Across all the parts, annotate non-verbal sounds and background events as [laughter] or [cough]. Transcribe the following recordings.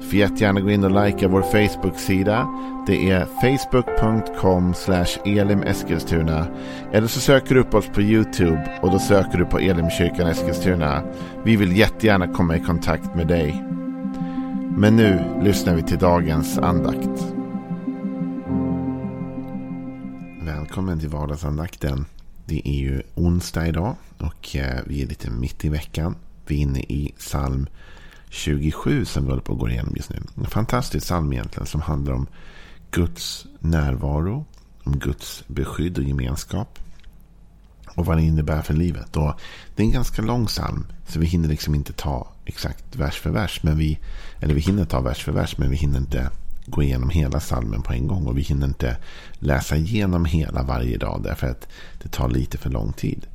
Får jättegärna gå in och likea vår Facebook-sida. Det är facebook.com elimeskilstuna. Eller så söker du upp oss på YouTube och då söker du på Elimkyrkan Eskilstuna. Vi vill jättegärna komma i kontakt med dig. Men nu lyssnar vi till dagens andakt. Välkommen till vardagsandakten. Det är ju onsdag idag och eh, vi är lite mitt i veckan. Vi är inne i psalm 27 som vi håller på att gå igenom just nu. En fantastisk psalm egentligen som handlar om Guds närvaro, om Guds beskydd och gemenskap. Och vad det innebär för livet. Och det är en ganska lång psalm. Så vi hinner liksom inte ta exakt vers för vers. Men vi, eller vi hinner ta vers för vers. Men vi hinner inte gå igenom hela psalmen på en gång. Och vi hinner inte läsa igenom hela varje dag. Därför att det tar lite för lång tid.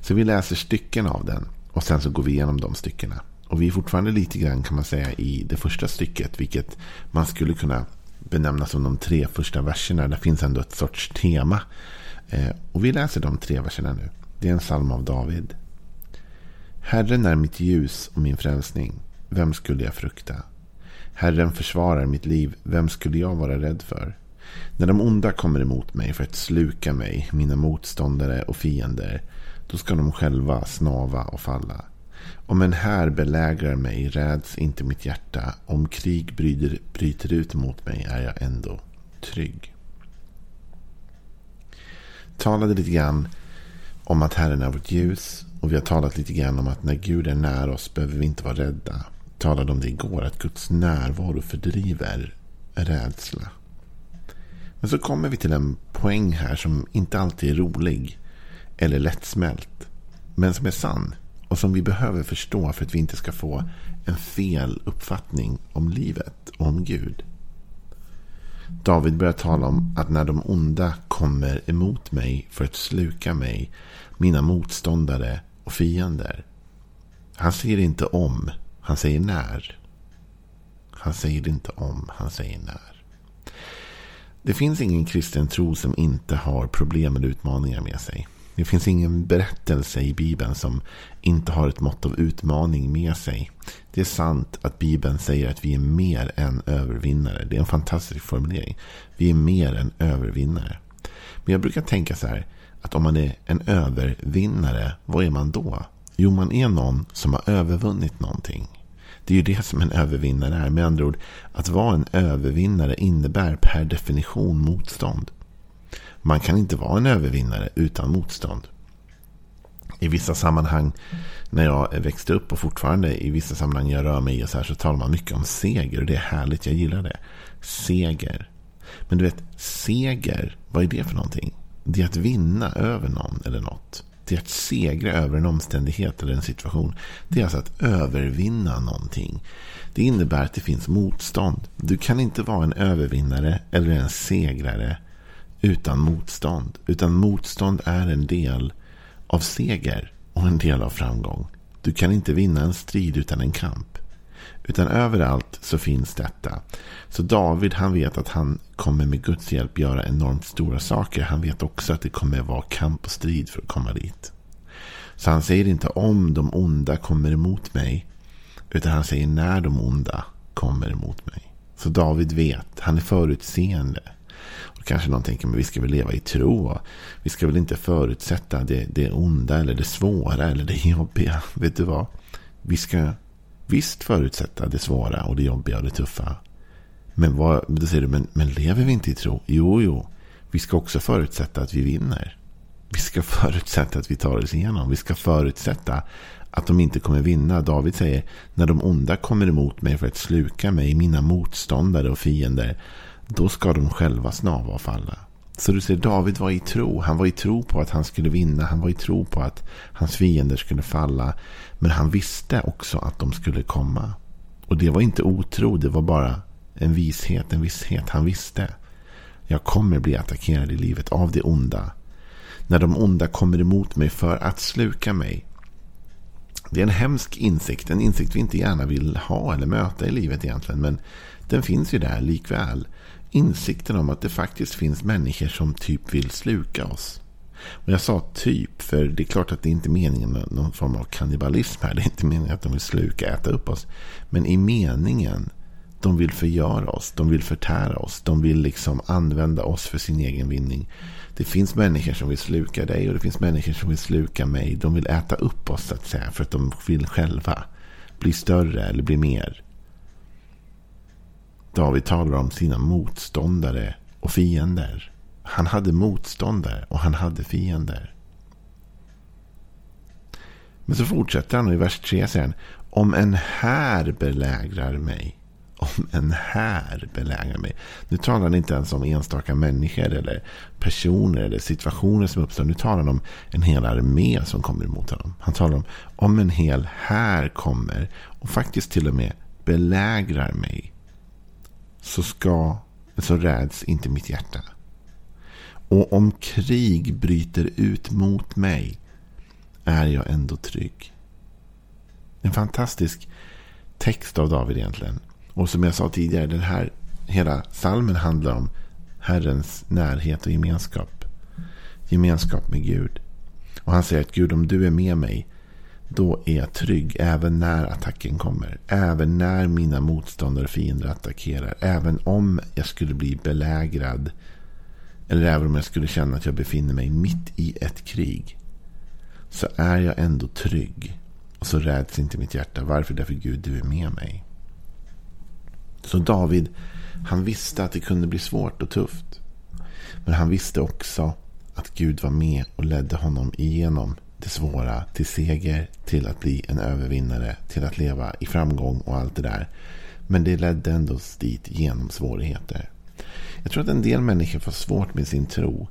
Så vi läser stycken av den. Och sen så går vi igenom de styckena. Och vi är fortfarande lite grann kan man säga i det första stycket. Vilket man skulle kunna benämna som de tre första verserna. Det finns ändå ett sorts tema. Eh, och vi läser de tre verserna nu. Det är en psalm av David. Herren är mitt ljus och min frälsning. Vem skulle jag frukta? Herren försvarar mitt liv. Vem skulle jag vara rädd för? När de onda kommer emot mig för att sluka mig, mina motståndare och fiender, då ska de själva snava och falla. Om en här belägrar mig räds inte mitt hjärta. Om krig bryter, bryter ut mot mig är jag ändå trygg. Talade lite grann om att Herren är vårt ljus. Och vi har talat lite grann om att när Gud är nära oss behöver vi inte vara rädda. Talade om det igår, att Guds närvaro fördriver rädsla. Men så kommer vi till en poäng här som inte alltid är rolig eller lättsmält. Men som är sann. Och som vi behöver förstå för att vi inte ska få en fel uppfattning om livet och om Gud. David börjar tala om att när de onda kommer emot mig för att sluka mig, mina motståndare och fiender. Han säger inte om, han säger när. Han säger inte om, han säger när. Det finns ingen kristen tro som inte har problem eller utmaningar med sig. Det finns ingen berättelse i Bibeln som inte har ett mått av utmaning med sig. Det är sant att Bibeln säger att vi är mer än övervinnare. Det är en fantastisk formulering. Vi är mer än övervinnare. Men jag brukar tänka så här. Att om man är en övervinnare, vad är man då? Jo, man är någon som har övervunnit någonting. Det är ju det som en övervinnare är. Med andra ord, att vara en övervinnare innebär per definition motstånd. Man kan inte vara en övervinnare utan motstånd. I vissa sammanhang när jag växte upp och fortfarande i vissa sammanhang jag rör mig i så här så talar man mycket om seger. Och det är härligt, jag gillar det. Seger. Men du vet, seger, vad är det för någonting? Det är att vinna över någon eller något. Det är att segra över en omständighet eller en situation. Det är alltså att övervinna någonting. Det innebär att det finns motstånd. Du kan inte vara en övervinnare eller en segrare utan motstånd. Utan motstånd är en del av seger och en del av framgång. Du kan inte vinna en strid utan en kamp. Utan överallt så finns detta. Så David han vet att han kommer med Guds hjälp göra enormt stora saker. Han vet också att det kommer vara kamp och strid för att komma dit. Så han säger inte om de onda kommer emot mig. Utan han säger när de onda kommer emot mig. Så David vet, han är förutseende. Och kanske någon tänker, men vi ska väl leva i tro. Vi ska väl inte förutsätta det, det onda eller det svåra eller det jobbiga. [laughs] Vet du vad? Vi ska visst förutsätta det svåra och det jobbiga och det tuffa. Men vad, då säger du, men, men lever vi inte i tro? Jo, jo. Vi ska också förutsätta att vi vinner. Vi ska [laughs] förutsätta att vi tar oss igenom. Vi ska förutsätta att de inte kommer vinna. David säger, när de onda kommer emot mig för att sluka mig, mina motståndare och fiender, då ska de själva snava och falla. Så du ser, David var i tro. Han var i tro på att han skulle vinna. Han var i tro på att hans fiender skulle falla. Men han visste också att de skulle komma. Och det var inte otro. Det var bara en vishet, en visshet. Han visste. Jag kommer bli attackerad i livet av det onda. När de onda kommer emot mig för att sluka mig. Det är en hemsk insikt. En insikt vi inte gärna vill ha eller möta i livet egentligen. Men den finns ju där likväl. Insikten om att det faktiskt finns människor som typ vill sluka oss. Och jag sa typ, för det är klart att det inte är meningen med någon form av kannibalism här. Det är inte meningen att de vill sluka, äta upp oss. Men i meningen, de vill förgöra oss, de vill förtära oss, de vill liksom använda oss för sin egen vinning. Det finns människor som vill sluka dig och det finns människor som vill sluka mig. De vill äta upp oss så att säga för att de vill själva bli större eller bli mer. David talar om sina motståndare och fiender. Han hade motståndare och han hade fiender. Men så fortsätter han och i vers 3 säger han. Om en här belägrar mig. Om en här belägrar mig. Nu talar han inte ens om enstaka människor eller personer eller situationer som uppstår. Nu talar han om en hel armé som kommer emot honom. Han talar om om en hel här kommer och faktiskt till och med belägrar mig. Så ska, så räds inte mitt hjärta. Och om krig bryter ut mot mig är jag ändå trygg. En fantastisk text av David egentligen. Och som jag sa tidigare, den här hela salmen handlar om Herrens närhet och gemenskap. Gemenskap med Gud. Och han säger att Gud, om du är med mig, då är jag trygg även när attacken kommer. Även när mina motståndare och fiender attackerar. Även om jag skulle bli belägrad eller även om jag skulle känna att jag befinner mig mitt i ett krig. Så är jag ändå trygg. Och så räds inte mitt hjärta. Varför? Därför Gud, du är med mig. Så David, han visste att det kunde bli svårt och tufft. Men han visste också att Gud var med och ledde honom igenom det svåra till seger, till att bli en övervinnare, till att leva i framgång och allt det där. Men det ledde ändå dit genom svårigheter. Jag tror att en del människor får svårt med sin tro.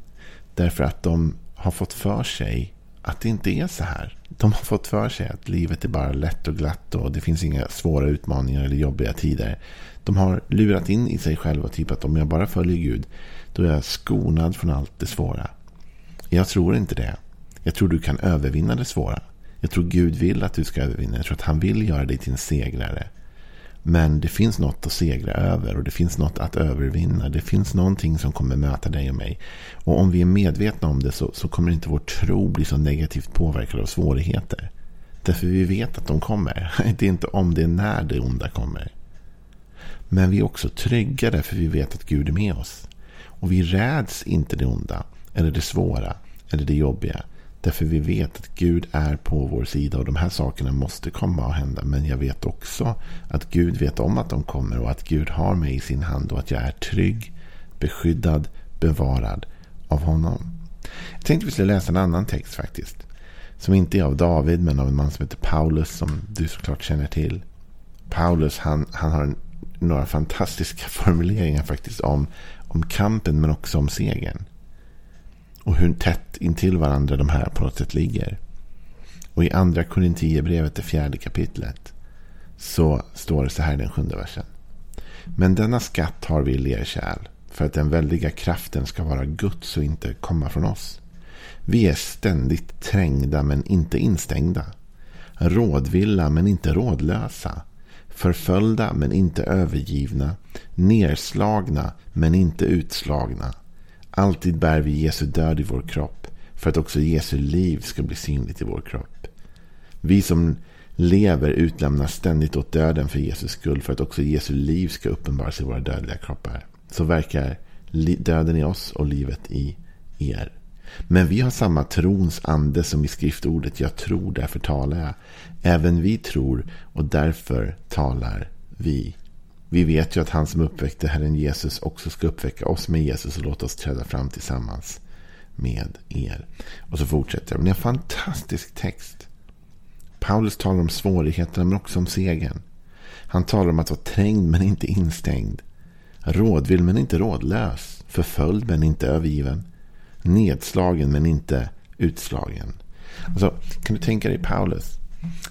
Därför att de har fått för sig att det inte är så här. De har fått för sig att livet är bara lätt och glatt och det finns inga svåra utmaningar eller jobbiga tider. De har lurat in i sig själva typ att om jag bara följer Gud då är jag skonad från allt det svåra. Jag tror inte det. Jag tror du kan övervinna det svåra. Jag tror Gud vill att du ska övervinna. Jag tror att han vill göra dig till en segrare. Men det finns något att segra över och det finns något att övervinna. Det finns någonting som kommer möta dig och mig. Och om vi är medvetna om det så, så kommer inte vår tro bli så negativt påverkad av svårigheter. Därför vi vet att de kommer. [laughs] Det är inte om, det är när det onda kommer. Men vi är också trygga därför vi vet att Gud är med oss. Och vi räds inte det onda, eller det svåra, eller det jobbiga. Därför vi vet att Gud är på vår sida och de här sakerna måste komma och hända. Men jag vet också att Gud vet om att de kommer och att Gud har mig i sin hand och att jag är trygg, beskyddad, bevarad av honom. Jag tänkte vi skulle läsa en annan text faktiskt. Som inte är av David men av en man som heter Paulus som du såklart känner till. Paulus han, han har några fantastiska [laughs] formuleringar faktiskt om, om kampen men också om segern. Och hur tätt intill varandra de här på något sätt ligger. Och i andra Korintierbrevet, det fjärde kapitlet. Så står det så här i den sjunde versen. Men denna skatt har vi i lerkärl. För att den väldiga kraften ska vara Guds och inte komma från oss. Vi är ständigt trängda men inte instängda. Rådvilla men inte rådlösa. Förföljda men inte övergivna. Nerslagna men inte utslagna. Alltid bär vi Jesu död i vår kropp för att också Jesu liv ska bli synligt i vår kropp. Vi som lever utlämnas ständigt åt döden för Jesus skull för att också Jesu liv ska uppenbaras i våra dödliga kroppar. Så verkar döden i oss och livet i er. Men vi har samma trons ande som i skriftordet. Jag tror, därför talar jag. Även vi tror och därför talar vi. Vi vet ju att han som uppväckte Herren Jesus också ska uppväcka oss med Jesus och låta oss träda fram tillsammans med er. Och så fortsätter det. Men det är en fantastisk text. Paulus talar om svårigheterna men också om segern. Han talar om att vara trängd men inte instängd. Rådvill men inte rådlös. Förföljd men inte övergiven. Nedslagen men inte utslagen. Alltså, kan du tänka dig Paulus?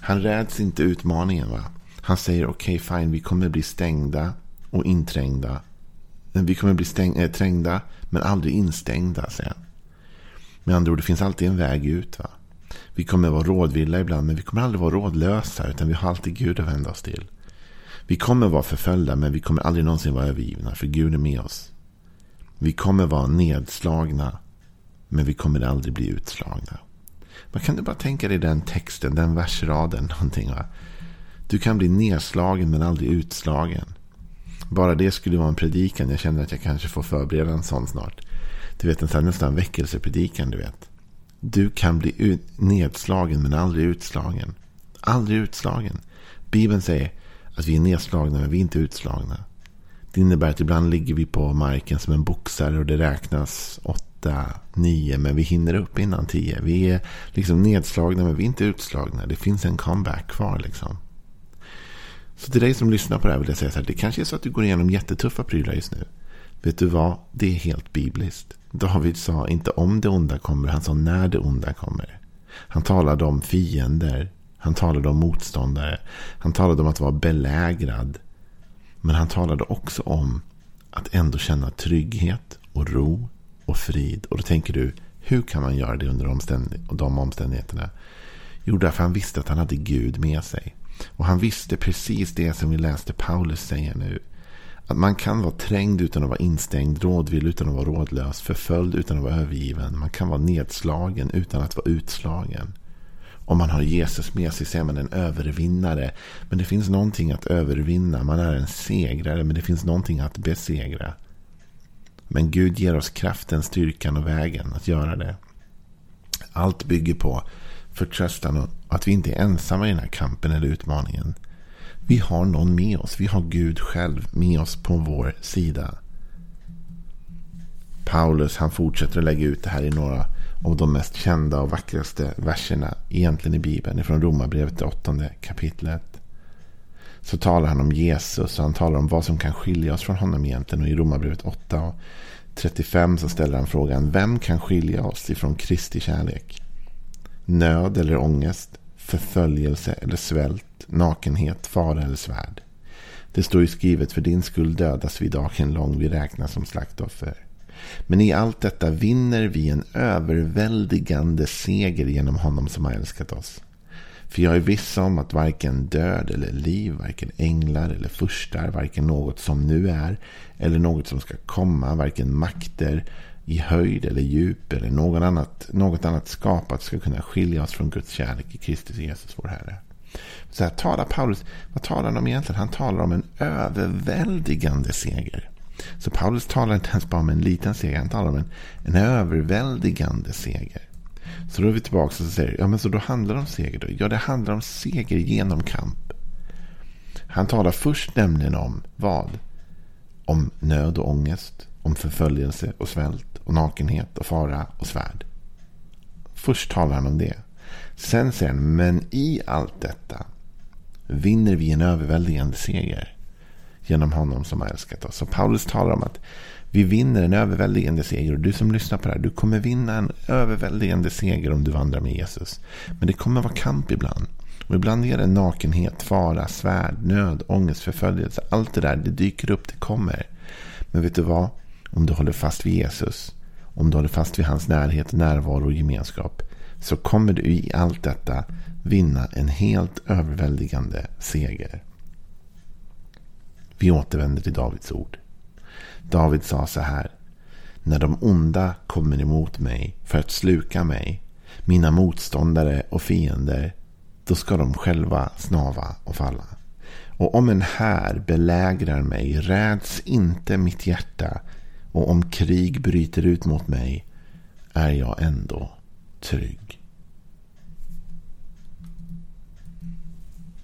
Han räds inte utmaningen. va? Han säger okej, okay, fine, vi kommer bli stängda och inträngda. Vi kommer bli stäng, äh, trängda, men aldrig instängda, säger han. Med andra ord, det finns alltid en väg ut. Va? Vi kommer vara rådvilla ibland, men vi kommer aldrig vara rådlösa. Utan vi har alltid Gud att vända oss till. Vi kommer vara förföljda, men vi kommer aldrig någonsin vara övergivna. För Gud är med oss. Vi kommer vara nedslagna, men vi kommer aldrig bli utslagna. Man kan du bara tänka dig den texten, den versraden. Någonting, va? Du kan bli nedslagen men aldrig utslagen. Bara det skulle vara en predikan. Jag känner att jag kanske får förbereda en sån snart. Du vet en sån nästan väckelsepredikan du vet. Du kan bli nedslagen men aldrig utslagen. Aldrig utslagen. Bibeln säger att vi är nedslagna men vi är inte utslagna. Det innebär att ibland ligger vi på marken som en boxare och det räknas åtta, nio men vi hinner upp innan tio. Vi är liksom nedslagna men vi är inte utslagna. Det finns en comeback kvar liksom. Så till dig som lyssnar på det här vill jag säga så här. Det kanske är så att du går igenom jättetuffa prylar just nu. Vet du vad? Det är helt bibliskt. David sa inte om det onda kommer, han sa när det onda kommer. Han talade om fiender. Han talade om motståndare. Han talade om att vara belägrad. Men han talade också om att ändå känna trygghet och ro och frid. Och då tänker du, hur kan man göra det under de omständigheterna? Jo, därför han visste att han hade Gud med sig. Och han visste precis det som vi läste Paulus säga nu. Att man kan vara trängd utan att vara instängd, rådvill utan att vara rådlös, förföljd utan att vara övergiven. Man kan vara nedslagen utan att vara utslagen. Om man har Jesus med sig så är man en övervinnare. Men det finns någonting att övervinna. Man är en segrare, men det finns någonting att besegra. Men Gud ger oss kraften, styrkan och vägen att göra det. Allt bygger på förtröstan och att vi inte är ensamma i den här kampen eller utmaningen. Vi har någon med oss. Vi har Gud själv med oss på vår sida. Paulus han fortsätter att lägga ut det här i några av de mest kända och vackraste verserna egentligen i Bibeln. Från Romarbrevet, det åttonde kapitlet. Så talar han om Jesus och han talar om vad som kan skilja oss från honom egentligen. Och i Romarbrevet 8 och 35 så ställer han frågan. Vem kan skilja oss ifrån Kristi kärlek? Nöd eller ångest? Förföljelse eller svält? Nakenhet, fara eller svärd? Det står ju skrivet för din skull dödas vi dagen lång, vi räknas som slaktoffer. Men i allt detta vinner vi en överväldigande seger genom honom som har älskat oss. För jag är viss om att varken död eller liv, varken änglar eller furstar, varken något som nu är eller något som ska komma, varken makter i höjd eller djup eller något annat, något annat skapat ska kunna skilja oss från Guds kärlek i Kristus Jesus vår Herre. Så här talar Paulus, vad talar han om egentligen? Han talar om en överväldigande seger. Så Paulus talar inte ens bara om en liten seger, han talar om en, en överväldigande seger. Så då är vi tillbaka och säger, ja men så då handlar det om seger då? Ja, det handlar om seger genom kamp. Han talar först nämligen om vad? Om nöd och ångest, om förföljelse och svält, och nakenhet och fara och svärd. Först talar han om det. Sen säger han, men i allt detta vinner vi en överväldigande seger genom honom som har älskat oss. Så Paulus talar om att vi vinner en överväldigande seger. Och du som lyssnar på det här, du kommer vinna en överväldigande seger om du vandrar med Jesus. Men det kommer vara kamp ibland. Och ibland är det nakenhet, fara, svärd, nöd, ångest, förföljelse. Allt det där, det dyker upp, det kommer. Men vet du vad? Om du håller fast vid Jesus, om du håller fast vid hans närhet, närvaro och gemenskap. Så kommer du i allt detta vinna en helt överväldigande seger. Vi återvänder till Davids ord. David sa så här. När de onda kommer emot mig för att sluka mig, mina motståndare och fiender, då ska de själva snava och falla. Och om en här belägrar mig räds inte mitt hjärta och om krig bryter ut mot mig är jag ändå trygg.